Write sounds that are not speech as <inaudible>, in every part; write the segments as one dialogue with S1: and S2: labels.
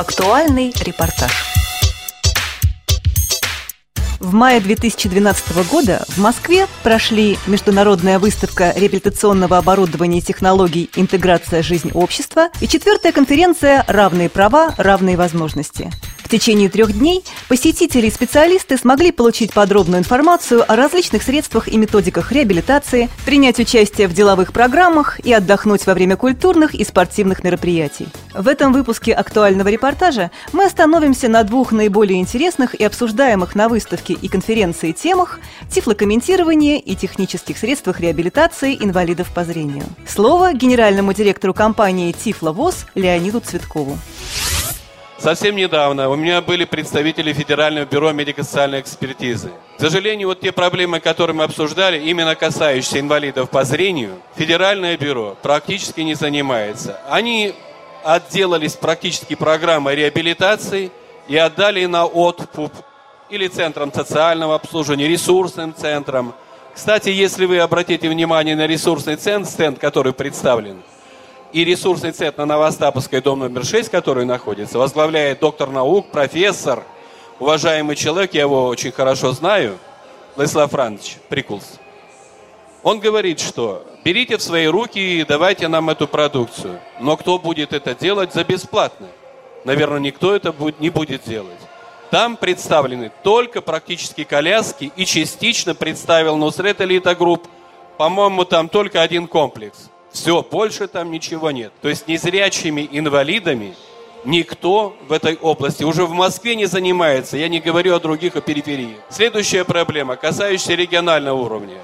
S1: Актуальный репортаж. В мае 2012 года в Москве прошли международная выставка реабилитационного оборудования и технологий «Интеграция. Жизнь общества» и четвертая конференция «Равные права. Равные возможности». В течение трех дней посетители и специалисты смогли получить подробную информацию о различных средствах и методиках реабилитации, принять участие в деловых программах и отдохнуть во время культурных и спортивных мероприятий. В этом выпуске актуального репортажа мы остановимся на двух наиболее интересных и обсуждаемых на выставке и конференции темах тифлокомментирования и технических средствах реабилитации инвалидов по зрению. Слово генеральному директору компании «Тифловоз» Леониду Цветкову.
S2: Совсем недавно у меня были представители Федерального бюро медико-социальной экспертизы. К сожалению, вот те проблемы, которые мы обсуждали, именно касающиеся инвалидов по зрению, Федеральное бюро практически не занимается. Они отделались практически программой реабилитации и отдали на откуп или центрам социального обслуживания, ресурсным центрам. Кстати, если вы обратите внимание на ресурсный центр, стенд, который представлен, и ресурсный центр на Новостаповской, дом номер 6, который находится, возглавляет доктор наук, профессор, уважаемый человек, я его очень хорошо знаю, Владислав Францович Прикулс. Он говорит, что берите в свои руки и давайте нам эту продукцию. Но кто будет это делать за бесплатно? Наверное, никто это не будет делать. Там представлены только практически коляски и частично представил Нусрет Элита Групп. По-моему, там только один комплекс. Все, больше там ничего нет. То есть незрячими инвалидами никто в этой области уже в Москве не занимается. Я не говорю о других, о периферии. Следующая проблема, касающаяся регионального уровня.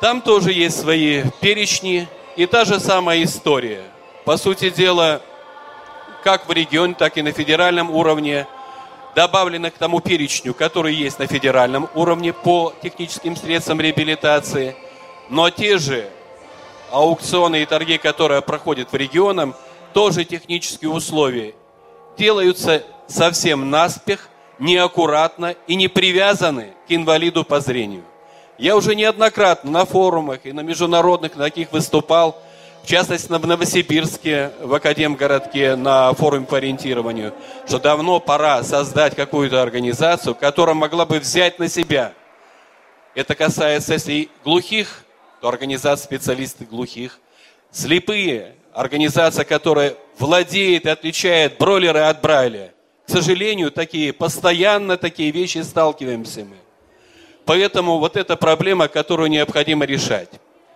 S2: Там тоже есть свои перечни и та же самая история. По сути дела, как в регионе, так и на федеральном уровне добавлено к тому перечню, который есть на федеральном уровне по техническим средствам реабилитации. Но те же аукционы и торги, которые проходят в регионах, тоже технические условия делаются совсем наспех, неаккуратно и не привязаны к инвалиду по зрению. Я уже неоднократно на форумах и на международных на таких выступал, в частности в Новосибирске, в Академгородке на форуме по ориентированию, что давно пора создать какую-то организацию, которая могла бы взять на себя. Это касается, если глухих то организация специалистов глухих. Слепые, организация, которая владеет и отличает бройлеры от брайля. К сожалению, такие, постоянно такие вещи сталкиваемся мы. Поэтому вот эта проблема, которую необходимо решать.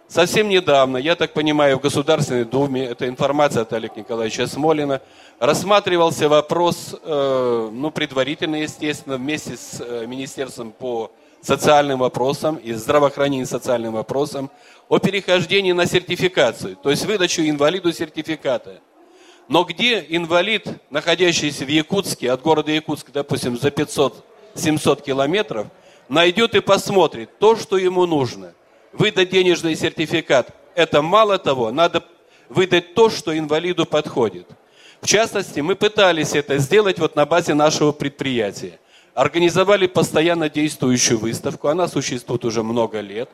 S2: Совсем недавно, я так понимаю, в Государственной Думе, это информация от Олега Николаевича Смолина, рассматривался вопрос, э, ну, предварительно, естественно, вместе с э, Министерством по социальным вопросам и здравоохранения социальным вопросам о перехождении на сертификацию, то есть выдачу инвалиду сертификата. Но где инвалид, находящийся в Якутске, от города Якутск, допустим, за 500-700 километров, найдет и посмотрит то, что ему нужно. Выдать денежный сертификат – это мало того, надо выдать то, что инвалиду подходит. В частности, мы пытались это сделать вот на базе нашего предприятия – организовали постоянно действующую выставку. Она существует уже много лет.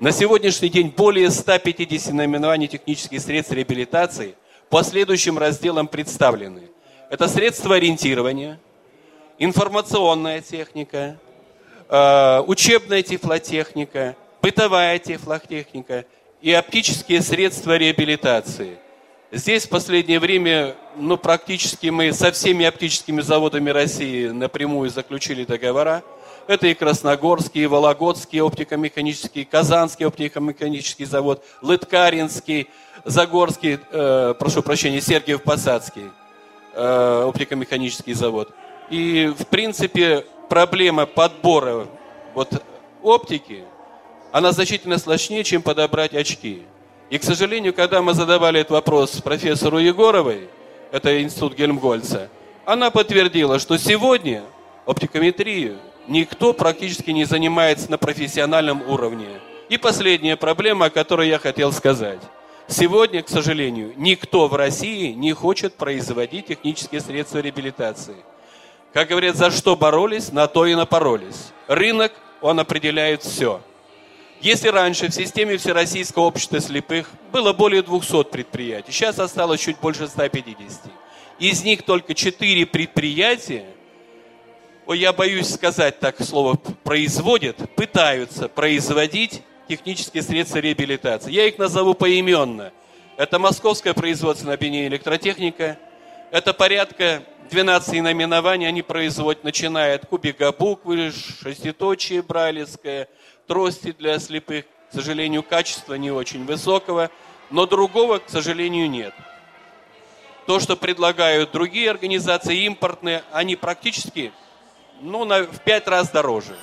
S2: На сегодняшний день более 150 наименований технических средств реабилитации по следующим разделам представлены. Это средства ориентирования, информационная техника, э, учебная тифлотехника, бытовая тифлотехника и оптические средства реабилитации. Здесь в последнее время, ну, практически мы со всеми оптическими заводами России напрямую заключили договора. Это и Красногорский, и Вологодский оптико-механический, Казанский оптико-механический завод, Лыткаринский, Загорский, э, прошу прощения, Сергиев-Посадский э, оптико-механический завод. И, в принципе, проблема подбора вот, оптики, она значительно сложнее, чем подобрать очки. И, к сожалению, когда мы задавали этот вопрос профессору Егоровой, это институт Гельмгольца, она подтвердила, что сегодня оптикометрию никто практически не занимается на профессиональном уровне. И последняя проблема, о которой я хотел сказать. Сегодня, к сожалению, никто в России не хочет производить технические средства реабилитации. Как говорят, за что боролись, на то и напоролись. Рынок, он определяет все – если раньше в системе Всероссийского общества слепых было более 200 предприятий, сейчас осталось чуть больше 150. Из них только 4 предприятия, ой, я боюсь сказать так слово, производят, пытаются производить технические средства реабилитации. Я их назову поименно. Это Московское производственное объединение электротехника, это порядка 12 наименований они производят, начиная от кубика буквы, шеститочие брайлевское, трости для слепых. К сожалению, качество не очень высокого, но другого, к сожалению, нет. То, что предлагают другие организации импортные, они практически ну, на, в пять раз дороже.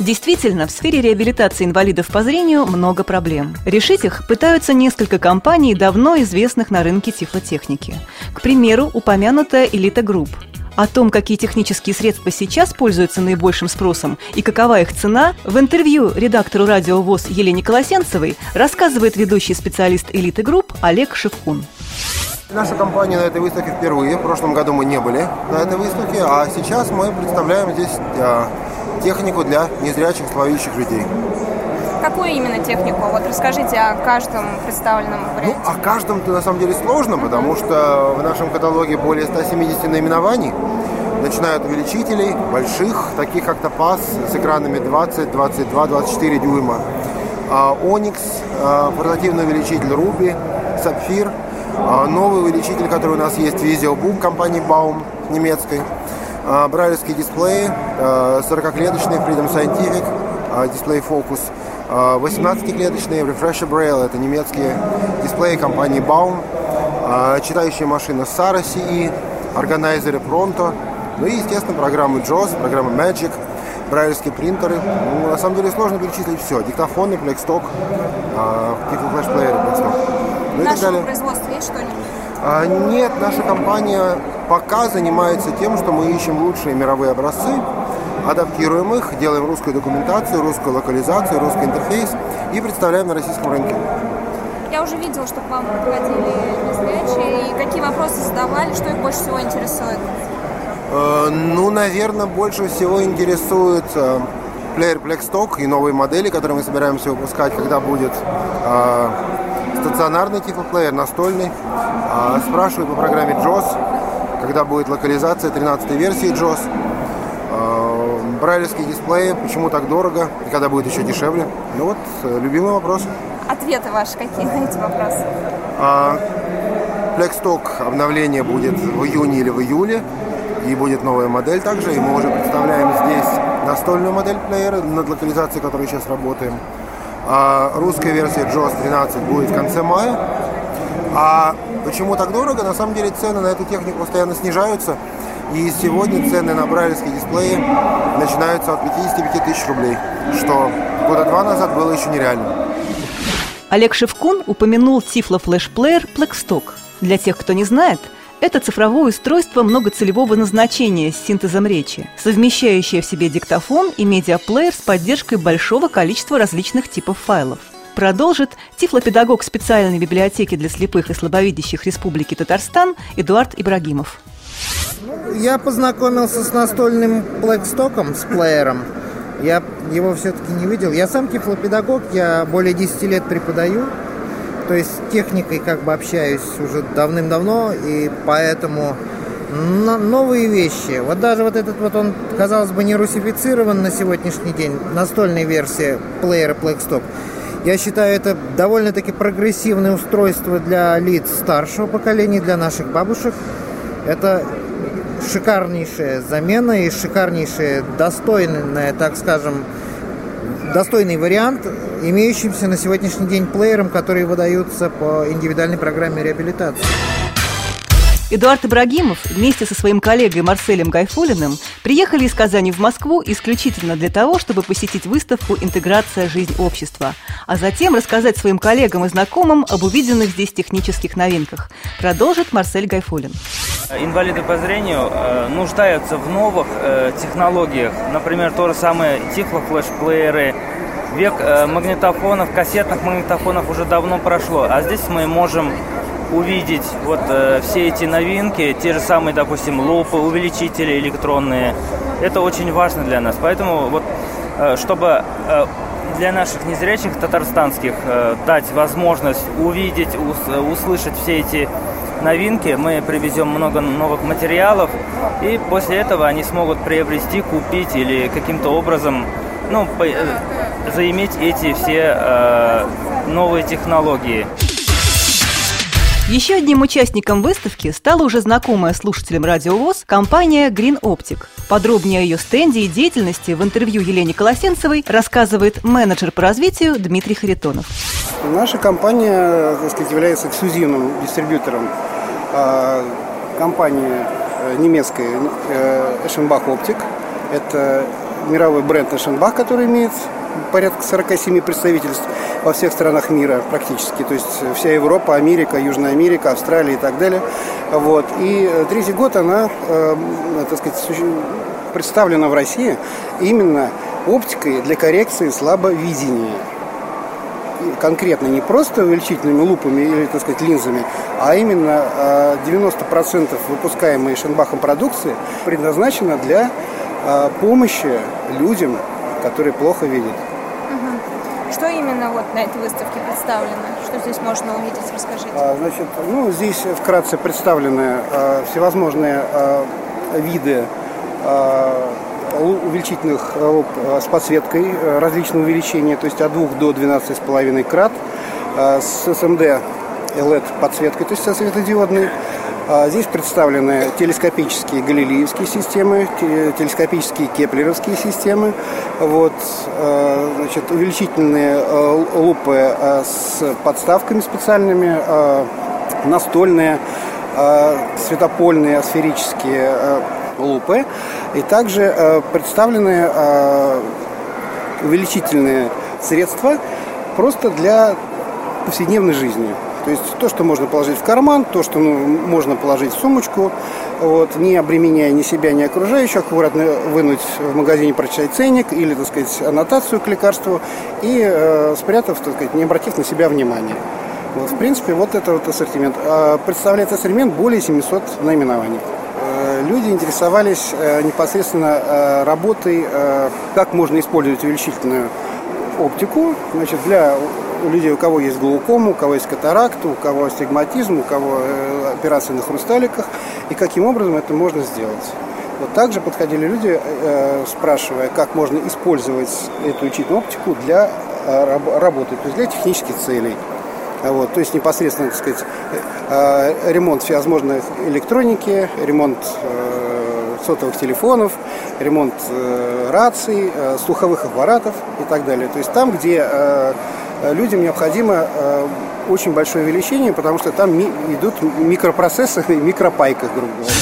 S1: Действительно, в сфере реабилитации инвалидов по зрению много проблем. Решить их пытаются несколько компаний, давно известных на рынке тифлотехники. К примеру, упомянутая «Элита Групп». О том, какие технические средства сейчас пользуются наибольшим спросом и какова их цена, в интервью редактору радио ВОЗ Елене Колосенцевой рассказывает ведущий специалист «Элиты Групп» Олег Шевкун.
S3: Наша компания на этой выставке впервые. В прошлом году мы не были на этой выставке, а сейчас мы представляем здесь а, технику для незрячих, слабовидящих людей.
S4: Какую именно технику? Вот расскажите о каждом представленном варианте.
S3: Ну, о каждом-то на самом деле сложно, потому что в нашем каталоге более 170 наименований, начиная от увеличителей больших, таких как Топаз с экранами 20, 22, 24 дюйма, Оникс, а, портативный увеличитель Руби, Сапфир, а, новый увеличитель, который у нас есть, VisioBook компании Baum немецкой, а, брайлевские дисплеи, 40-клеточный Freedom Scientific, дисплей Focus, 18-клеточные Refresher Braille, это немецкие дисплеи компании Baum, читающая машина Sara CE, органайзеры Pronto, ну и, естественно, программы JAWS, программы Magic, брайлевские принтеры. Ну, на самом деле сложно перечислить все. Диктофоны, флексток, тифлофлешплееры, флексток.
S4: Ну, Нашего производства есть что-нибудь?
S3: А, нет, наша компания пока занимается тем, что мы ищем лучшие мировые образцы, адаптируем их, делаем русскую документацию, русскую локализацию, русский интерфейс и представляем на российском рынке.
S4: Я уже видела, что к вам приходили незрячие, и какие вопросы задавали, что их больше всего интересует?
S3: Э, ну, наверное, больше всего интересует э, плеер Blackstock и новые модели, которые мы собираемся выпускать, когда будет э, стационарный типа плеер, настольный. А, спрашиваю по программе JOS, когда будет локализация 13 версии JOS. А, брайлевские дисплеи, почему так дорого, и когда будет еще дешевле. Ну вот, э, любимый вопрос.
S4: Ответы ваши какие на эти вопросы?
S3: А, Blackstock обновление будет в июне или в июле. И будет новая модель также. И мы уже представляем здесь настольную модель плеера, над локализацией которой сейчас работаем. А русская версия JAWS 13 будет в конце мая. А почему так дорого? На самом деле цены на эту технику постоянно снижаются. И сегодня цены на брайлевские дисплеи начинаются от 55 тысяч рублей, что года два назад было еще нереально.
S1: Олег Шевкун упомянул Тифло флешплеер Blackstock. Для тех, кто не знает – это цифровое устройство многоцелевого назначения с синтезом речи, совмещающее в себе диктофон и медиаплеер с поддержкой большого количества различных типов файлов. Продолжит тифлопедагог специальной библиотеки для слепых и слабовидящих Республики Татарстан Эдуард Ибрагимов.
S5: Я познакомился с настольным плейкстоком, с плеером. Я его все-таки не видел. Я сам тифлопедагог, я более 10 лет преподаю то есть техникой как бы общаюсь уже давным-давно, и поэтому новые вещи. Вот даже вот этот вот он, казалось бы, не русифицирован на сегодняшний день, настольная версия плеера Blackstock. Я считаю, это довольно-таки прогрессивное устройство для лиц старшего поколения, для наших бабушек. Это шикарнейшая замена и шикарнейшая, достойная, так скажем, достойный вариант имеющимся на сегодняшний день плеерам, которые выдаются по индивидуальной программе реабилитации.
S1: Эдуард Ибрагимов вместе со своим коллегой Марселем Гайфулиным приехали из Казани в Москву исключительно для того, чтобы посетить выставку «Интеграция. Жизнь общества», а затем рассказать своим коллегам и знакомым об увиденных здесь технических новинках. Продолжит Марсель Гайфулин.
S6: Инвалиды по зрению э, нуждаются в новых э, технологиях, например, то же самое тифлофлешплееры, век э, магнитофонов, кассетных магнитофонов уже давно прошло, а здесь мы можем увидеть вот э, все эти новинки, те же самые, допустим, лупы, увеличители электронные. Это очень важно для нас. Поэтому вот, э, чтобы э, для наших незрячих татарстанских э, дать возможность увидеть, ус, услышать все эти новинки, мы привезем много новых материалов, и после этого они смогут приобрести, купить или каким-то образом ну, по, э, заиметь эти все э, новые технологии.
S1: Еще одним участником выставки стала уже знакомая слушателям Радио ВОЗ компания Green Optic. Подробнее о ее стенде и деятельности в интервью Елене Колосенцевой рассказывает менеджер по развитию Дмитрий Харитонов.
S7: Наша компания так сказать, является эксклюзивным дистрибьютором э, компании э, немецкой э, Eschenbach Optic. Это мировой бренд Eschenbach, который имеет порядка 47 представительств во всех странах мира практически. То есть вся Европа, Америка, Южная Америка, Австралия и так далее. Вот. И э, третий год она, э, так сказать, представлена в России именно оптикой для коррекции слабовидения конкретно не просто увеличительными лупами или, так сказать, линзами, а именно 90% э, выпускаемой Шенбахом продукции предназначена для э, помощи людям, которые плохо видят.
S4: Что именно вот на этой выставке представлено? Что здесь можно увидеть? Расскажите.
S7: А, значит, ну, здесь вкратце представлены а, всевозможные а, виды а, увеличительных луп с подсветкой различного увеличения, то есть от 2 до 12,5 крат, с SMD LED подсветкой, то есть светодиодной, а здесь представлены телескопические галилеевские системы, телескопические кеплеровские системы, вот, э, значит, увеличительные э, лупы э, с подставками специальными, настольные, светопольные, сферические лупы. И также представлены увеличительные средства просто для повседневной жизни. То есть то, что можно положить в карман, то, что ну, можно положить в сумочку, вот, не обременяя ни себя, ни окружающих, аккуратно вынуть в магазине, прочитать ценник или, так сказать, аннотацию к лекарству и э, спрятав, так сказать, не обратив на себя внимания. Вот, в принципе, вот это вот ассортимент. А представляет ассортимент более 700 наименований. Э, люди интересовались э, непосредственно э, работой, как можно использовать увеличительную оптику значит, для людей, у кого есть глаукома, у кого есть катаракта, у кого астигматизм, у кого э, операции на хрусталиках, и каким образом это можно сделать. Вот также подходили люди, э, спрашивая, как можно использовать эту учительную оптику для э, работы, то есть для технических целей. Вот, то есть непосредственно, так сказать, ремонт всевозможной электроники, ремонт сотовых телефонов, ремонт раций, слуховых аппаратов и так далее. То есть там, где людям необходимо э, очень большое увеличение, потому что там идут микропроцессоры и <laughs> микропайка, грубо говоря.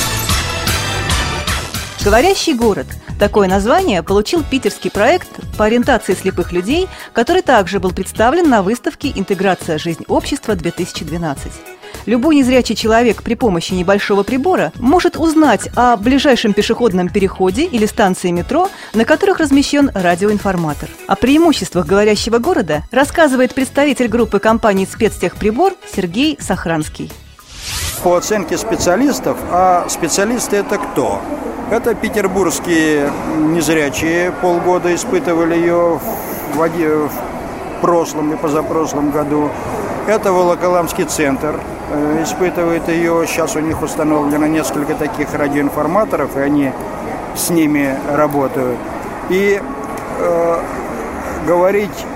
S1: «Говорящий город» – такое название получил питерский проект по ориентации слепых людей, который также был представлен на выставке «Интеграция жизнь общества-2012». Любой незрячий человек при помощи небольшого прибора может узнать о ближайшем пешеходном переходе или станции метро, на которых размещен радиоинформатор. О преимуществах говорящего города рассказывает представитель группы компании «Спецтехприбор» Сергей Сохранский.
S8: По оценке специалистов, а специалисты это кто? Это петербургские незрячие, полгода испытывали ее в, в прошлом и позапрошлом году. Это Волоколамский центр, Э, испытывает ее. Сейчас у них установлено несколько таких радиоинформаторов, и они с ними работают. И э, говорить,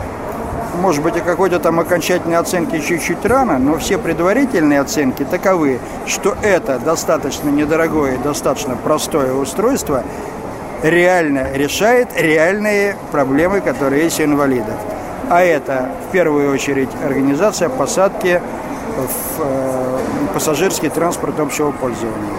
S8: может быть, о какой-то там окончательной оценке чуть-чуть рано, но все предварительные оценки таковы, что это достаточно недорогое, достаточно простое устройство реально решает реальные проблемы, которые есть у инвалидов. А это в первую очередь организация посадки в э, пассажирский транспорт общего пользования.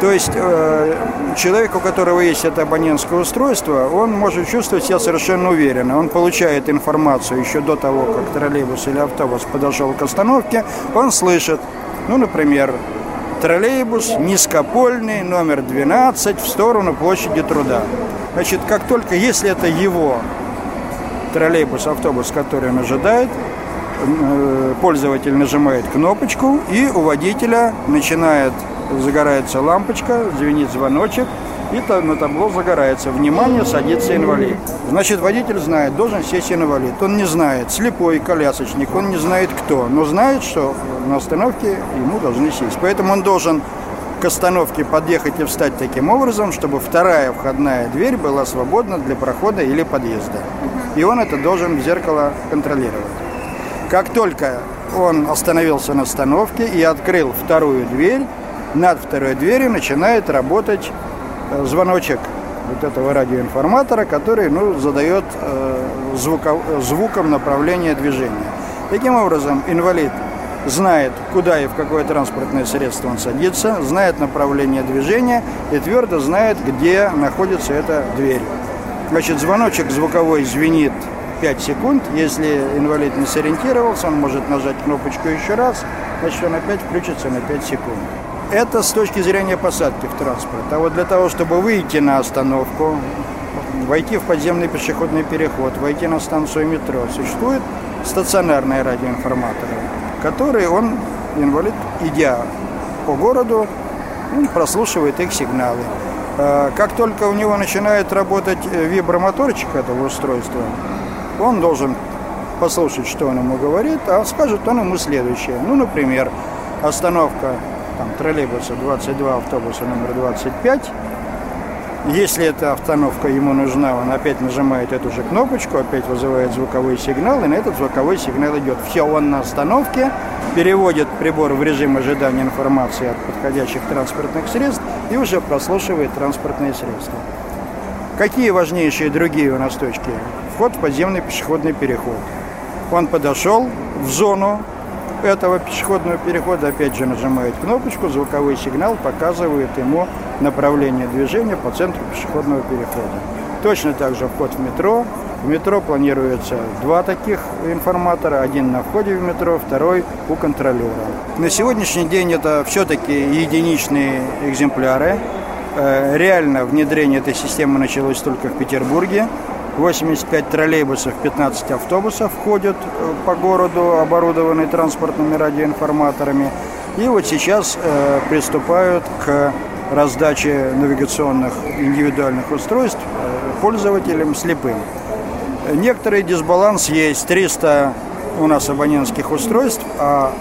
S8: То есть э, человек, у которого есть это абонентское устройство, он может чувствовать себя совершенно уверенно. Он получает информацию еще до того, как троллейбус или автобус подошел к остановке. Он слышит, ну, например, троллейбус низкопольный, номер 12, в сторону площади труда. Значит, как только, если это его троллейбус, автобус, который он ожидает, Э, пользователь нажимает кнопочку, и у водителя начинает загорается лампочка, звенит звоночек, и на табло загорается. Внимание, садится инвалид. Значит, водитель знает, должен сесть инвалид. Он не знает, слепой колясочник, он не знает кто, но знает, что на остановке ему должны сесть. Поэтому он должен к остановке подъехать и встать таким образом, чтобы вторая входная дверь была свободна для прохода или подъезда. И он это должен в зеркало контролировать. Как только он остановился на остановке и открыл вторую дверь, над второй дверью начинает работать э, звоночек вот этого радиоинформатора, который ну, задает э, звуков, звуком направление движения. Таким образом, инвалид знает, куда и в какое транспортное средство он садится, знает направление движения и твердо знает, где находится эта дверь. Значит, звоночек звуковой звенит 5 секунд. Если инвалид не сориентировался, он может нажать кнопочку еще раз, значит, он опять включится на 5 секунд. Это с точки зрения посадки в транспорт. А вот для того, чтобы выйти на остановку, войти в подземный пешеходный переход, войти на станцию метро, существует стационарные радиоинформаторы, которые он, инвалид, идя по городу, он прослушивает их сигналы. А, как только у него начинает работать вибромоторчик этого устройства, он должен послушать, что он ему говорит, а скажет он ему следующее. Ну, например, остановка там, троллейбуса 22, автобуса номер 25. Если эта остановка ему нужна, он опять нажимает эту же кнопочку, опять вызывает звуковой сигнал, и на этот звуковой сигнал идет. Все, он на остановке, переводит прибор в режим ожидания информации от подходящих транспортных средств и уже прослушивает транспортные средства. Какие важнейшие другие у нас точки? Вход в подземный пешеходный переход. Он подошел в зону этого пешеходного перехода, опять же нажимает кнопочку, звуковой сигнал показывает ему направление движения по центру пешеходного перехода. Точно так же вход в метро. В метро планируется два таких информатора. Один на входе в метро, второй у контролера. На сегодняшний день это все-таки единичные экземпляры. Э, реально внедрение этой системы началось только в Петербурге. 85 троллейбусов, 15 автобусов ходят э, по городу, оборудованные транспортными радиоинформаторами. И вот сейчас э, приступают к раздаче навигационных индивидуальных устройств э, пользователям слепым. Некоторый дисбаланс есть. 300 у нас абонентских устройств, а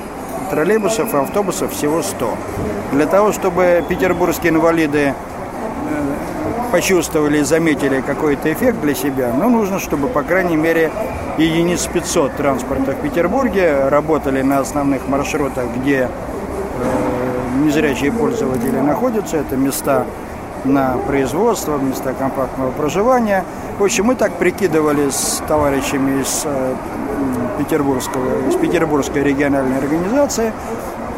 S8: троллейбусов и автобусов всего 100. Для того, чтобы петербургские инвалиды почувствовали и заметили какой-то эффект для себя, но нужно, чтобы, по крайней мере, единиц 500 транспорта в Петербурге работали на основных маршрутах, где э, незрячие пользователи находятся. Это места на производство, места компактного проживания. В общем, мы так прикидывали с товарищами из э, Петербургского, из Петербургской региональной организации,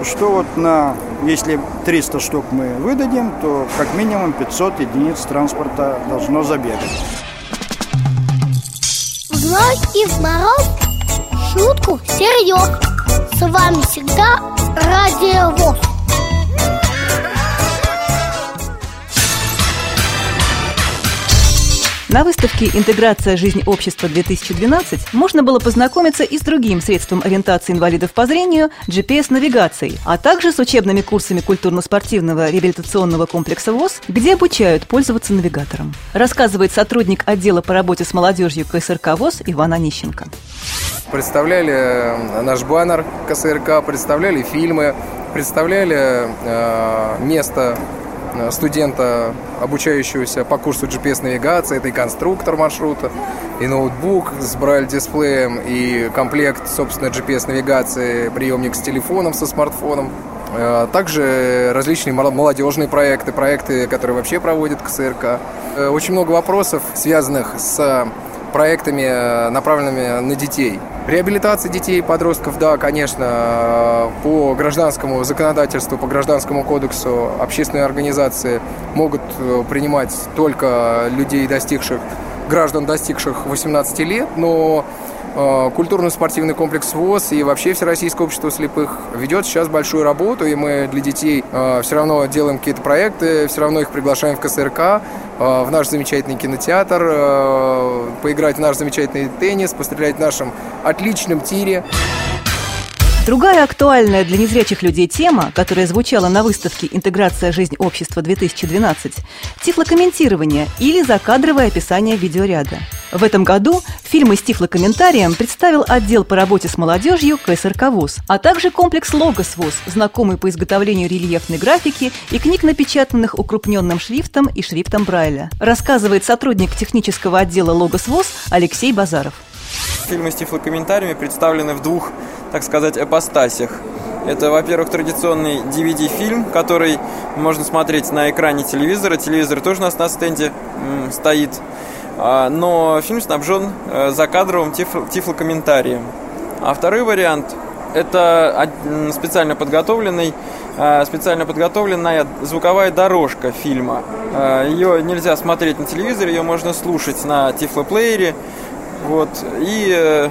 S8: что вот на, если 300 штук мы выдадим, то как минимум 500 единиц транспорта должно забегать.
S9: В зной и в мороз шутку серьез. С вами всегда Радио ВОЗ.
S1: На выставке «Интеграция. Жизнь общества-2012» можно было познакомиться и с другим средством ориентации инвалидов по зрению – GPS-навигацией, а также с учебными курсами культурно-спортивного реабилитационного комплекса ВОЗ, где обучают пользоваться навигатором. Рассказывает сотрудник отдела по работе с молодежью КСРК ВОЗ Иван Онищенко.
S10: Представляли э, наш баннер КСРК, представляли фильмы, представляли э, место студента, обучающегося по курсу GPS-навигации. Это и конструктор маршрута, и ноутбук с брайль-дисплеем, и комплект, собственно, GPS-навигации, приемник с телефоном, со смартфоном. Э, также различные молодежные проекты, проекты, которые вообще проводит КСРК. Э, очень много вопросов, связанных с проектами, э, направленными на детей. Реабилитация детей и подростков, да, конечно, по гражданскому законодательству, по гражданскому кодексу общественные организации могут э, принимать только людей, достигших, граждан, достигших 18 лет, но Э, культурно-спортивный комплекс ВОЗ и вообще Всероссийское общество слепых ведет сейчас большую работу, и мы для детей э, все равно делаем какие-то проекты, все равно их приглашаем в КСРК, э, в наш замечательный кинотеатр, поиграть в наш замечательный теннис, пострелять в нашем отличном тире.
S1: Другая актуальная для незрячих людей тема, которая звучала на выставке «Интеграция. Жизнь общества-2012» – тифлокомментирование или закадровое описание видеоряда. В этом году фильмы с тифлокомментарием представил отдел по работе с молодежью КСРК ВУЗ, а также комплекс «Логос ВУЗ», знакомый по изготовлению рельефной графики и книг, напечатанных укрупненным шрифтом и шрифтом Брайля. Рассказывает сотрудник технического отдела «Логос ВУЗ» Алексей Базаров.
S11: Фильмы с тифлокомментариями представлены в двух, так сказать, эпостасях. Это, во-первых, традиционный DVD-фильм, который можно смотреть на экране телевизора. Телевизор тоже у нас на стенде стоит. А, но фильм снабжен э, закадровым тифл, тифлокомментарием. А второй вариант – это специально подготовленный э, специально подготовленная звуковая дорожка фильма. Э, ее нельзя смотреть на телевизоре, ее можно слушать на тифлоплеере. Вот. И э,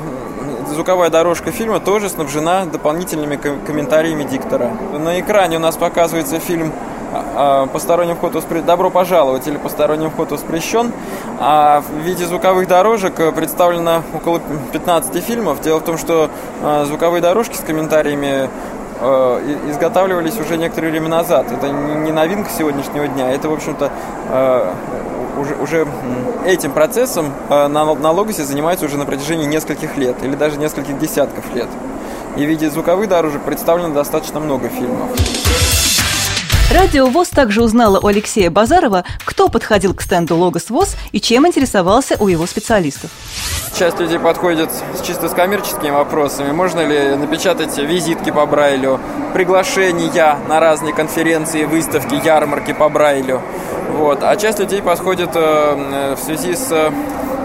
S11: звуковая дорожка фильма тоже снабжена дополнительными комментариями диктора. На экране у нас показывается фильм а, а, «Посторонний вход воспрещен», «Добро пожаловать» или «Посторонний вход воспрещен», а в виде звуковых дорожек э, представлено около 15 фильмов. Дело в том, что э, звуковые дорожки с комментариями изготавливались уже некоторое время назад. Это не новинка сегодняшнего дня, это, в общем-то, уже, уже этим процессом э, на, на Логосе уже на протяжении нескольких лет или даже нескольких десятков лет. И в виде звуковых дорожек представлено достаточно много фильмов.
S1: Радио ВОЗ также узнала у Алексея Базарова, кто подходил к стенду Логос ВОЗ и чем интересовался у его специалистов.
S11: Часть людей подходит чисто с коммерческими вопросами. Можно ли напечатать визитки по Брайлю, приглашения на разные конференции, выставки, ярмарки по Брайлю. Вот. А часть людей подходит э, в связи с э,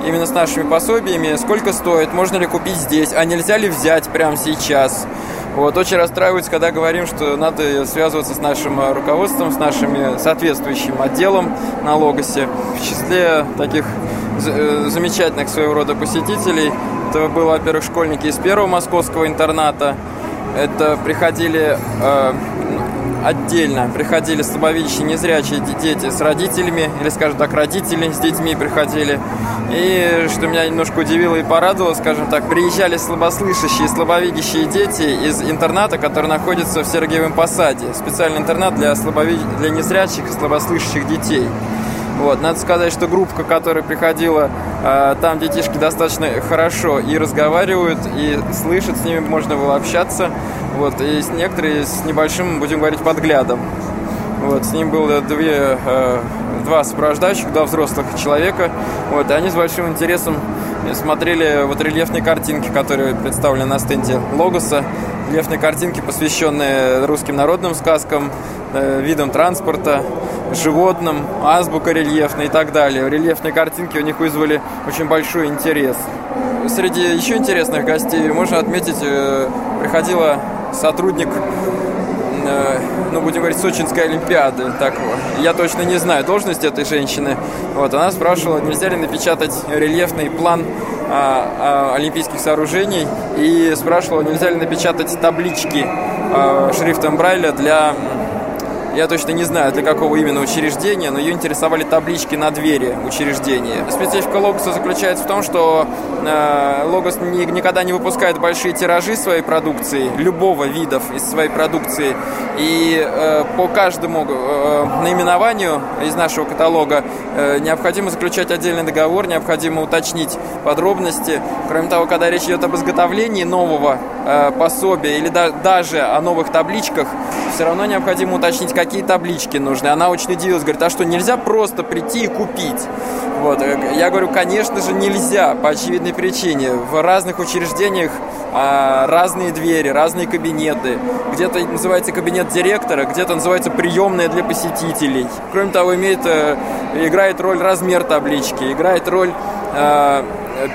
S11: именно с нашими пособиями, сколько стоит, можно ли купить здесь, а нельзя ли взять прямо сейчас. Вот, очень расстраиваются, когда говорим, что надо связываться с нашим э, руководством, с нашим соответствующим отделом на Логосе. В числе таких замечательных своего рода посетителей, это были, во-первых, школьники из первого московского интерната, это приходили э, отдельно приходили слабовидящие, незрячие дети с родителями, или, скажем так, родители с детьми приходили. И что меня немножко удивило и порадовало, скажем так, приезжали слабослышащие, слабовидящие дети из интерната, который находится в Сергиевом Посаде. Специальный интернат для, слабовид... для незрячих и слабослышащих детей. Вот. Надо сказать, что группа, которая приходила, э, там детишки достаточно хорошо и разговаривают, и слышат, с ними можно было общаться. Вот. И с некоторые с небольшим, будем говорить, подглядом. Вот. С ним было две, э, два сопровождающих, два взрослых человека. Вот. И они с большим интересом смотрели вот рельефные картинки, которые представлены на стенде Логоса. Рельефные картинки, посвященные русским народным сказкам, э, видам транспорта, животным, азбука рельефная и так далее. Рельефные картинки у них вызвали очень большой интерес. Среди еще интересных гостей можно отметить, э, приходила сотрудник э, ну, будем говорить, Сочинской Олимпиады. Так, я точно не знаю должность этой женщины. Вот, она спрашивала, нельзя ли напечатать рельефный план а, а, олимпийских сооружений и спрашивала, нельзя ли напечатать таблички а, шрифтом Брайля для я точно не знаю, для какого именно учреждения, но ее интересовали таблички на двери учреждения. Специфика Логоса заключается в том, что э, Логос ни, никогда не выпускает большие тиражи своей продукции, любого видов из своей продукции. И э, по каждому э, наименованию из нашего каталога э, необходимо заключать отдельный договор, необходимо уточнить подробности. Кроме того, когда речь идет об изготовлении нового э, пособия или да, даже о новых табличках, все равно необходимо уточнить, какие таблички нужны. Она очень удивилась, говорит, а что, нельзя просто прийти и купить? Вот. Э, я говорю, конечно же, нельзя, по очевидной причине. В разных учреждениях а, разные двери, разные кабинеты. Где-то называется кабинет директора, где-то называется приемная для посетителей. Кроме того, имеет, э, играет роль размер таблички, играет роль э,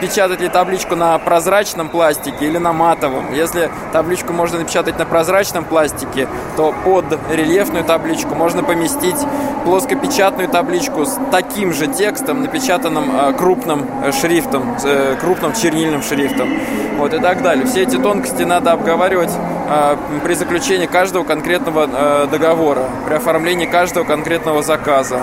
S11: печатать ли табличку на прозрачном пластике или на матовом. Если табличку можно напечатать на прозрачном пластике, то под рельефную табличку можно поместить плоскопечатную табличку с таким же текстом, напечатанным э, крупным э, шрифтом, э, крупным чернильным шрифтом. Вот и так далее. Все эти тонкости надо обговаривать при заключении каждого конкретного договора, при оформлении каждого конкретного заказа.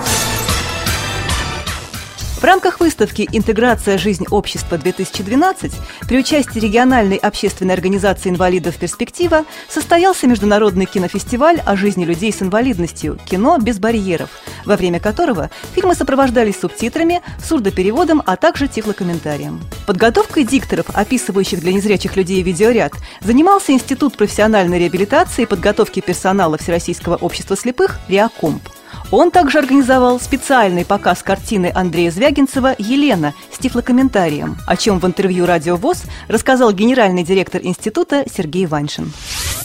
S1: В рамках выставки «Интеграция. Жизнь общества-2012» при участии региональной общественной организации инвалидов «Перспектива» состоялся международный кинофестиваль о жизни людей с инвалидностью «Кино без барьеров», во время которого фильмы сопровождались субтитрами, сурдопереводом, а также тифлокомментарием. Подготовкой дикторов, описывающих для незрячих людей видеоряд, занимался Институт профессиональной реабилитации и подготовки персонала Всероссийского общества слепых «Реакомп». Он также организовал специальный показ картины Андрея Звягинцева «Елена» с тифлокомментарием, о чем в интервью «Радио ВОЗ» рассказал генеральный директор института Сергей Ваншин.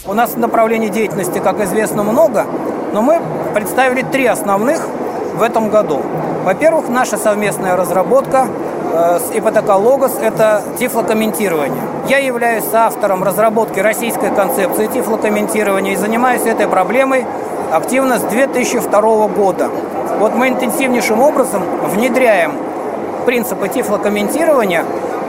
S12: У нас направлений деятельности, как известно, много, но мы представили три основных в этом году. Во-первых, наша совместная разработка с ипотекологос – это тифлокомментирование. Я являюсь автором разработки российской концепции тифлокомментирования и занимаюсь этой проблемой активно с 2002 года. Вот мы интенсивнейшим образом внедряем принципы тифлокомментирования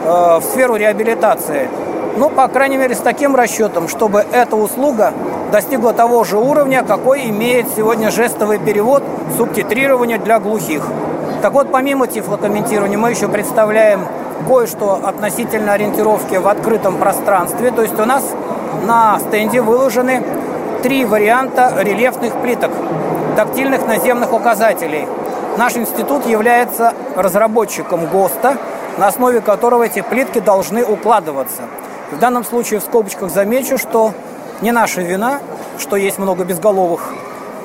S12: э, в сферу реабилитации. Ну, по крайней мере, с таким расчетом, чтобы эта услуга достигла того же уровня, какой имеет сегодня жестовый перевод, субтитрирование для глухих. Так вот, помимо тифлокомментирования, мы еще представляем кое-что относительно ориентировки в открытом пространстве. То есть у нас на стенде выложены три варианта рельефных плиток, тактильных наземных указателей. Наш институт является разработчиком ГОСТа, на основе которого эти плитки должны укладываться. В данном случае в скобочках замечу, что не наша вина, что есть много безголовых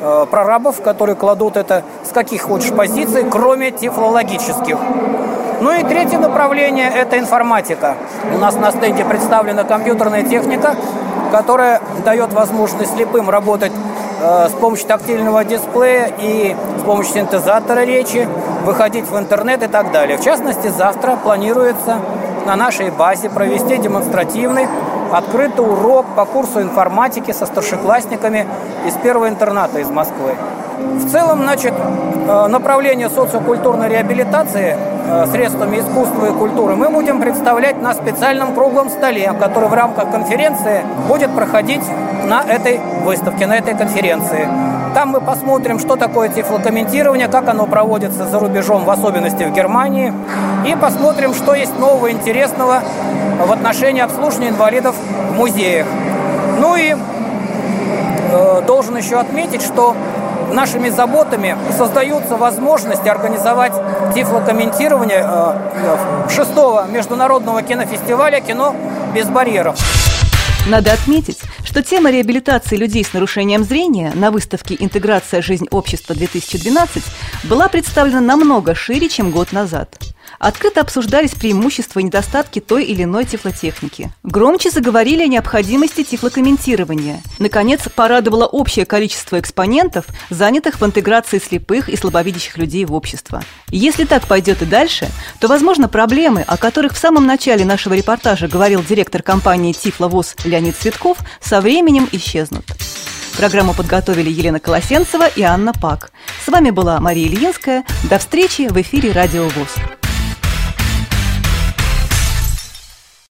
S12: э, прорабов, которые кладут это с каких хочешь позиций, кроме тифлологических. Ну и третье направление – это информатика. У нас на стенде представлена компьютерная техника, которая дает возможность слепым работать э, с помощью тактильного дисплея и с помощью синтезатора речи, выходить в интернет и так далее. В частности, завтра планируется на нашей базе провести демонстративный открытый урок по курсу информатики со старшеклассниками из первого интерната из Москвы. В целом, значит, э, направление социокультурной реабилитации средствами искусства и культуры мы будем представлять на специальном круглом столе, который в рамках конференции будет проходить на этой выставке, на этой конференции. Там мы посмотрим, что такое тифлокомментирование, как оно проводится за рубежом, в особенности в Германии, и посмотрим, что есть нового интересного в отношении обслуживания инвалидов в музеях. Ну и э, должен еще отметить, что нашими заботами создаются возможности организовать тифлокомментирование э, шестого международного кинофестиваля «Кино без барьеров».
S1: Надо отметить, что тема реабилитации людей с нарушением зрения на выставке «Интеграция. Жизнь общества-2012» была представлена намного шире, чем год назад. Открыто обсуждались преимущества и недостатки той или иной тифлотехники. Громче заговорили о необходимости тифлокомментирования. Наконец, порадовало общее количество экспонентов, занятых в интеграции слепых и слабовидящих людей в общество. Если так пойдет и дальше, то, возможно, проблемы, о которых в самом начале нашего репортажа говорил директор компании «Тифловоз» Леонид Цветков, со временем исчезнут. Программу подготовили Елена Колосенцева и Анна Пак. С вами была Мария Ильинская. До встречи в эфире «Радио ВОЗ».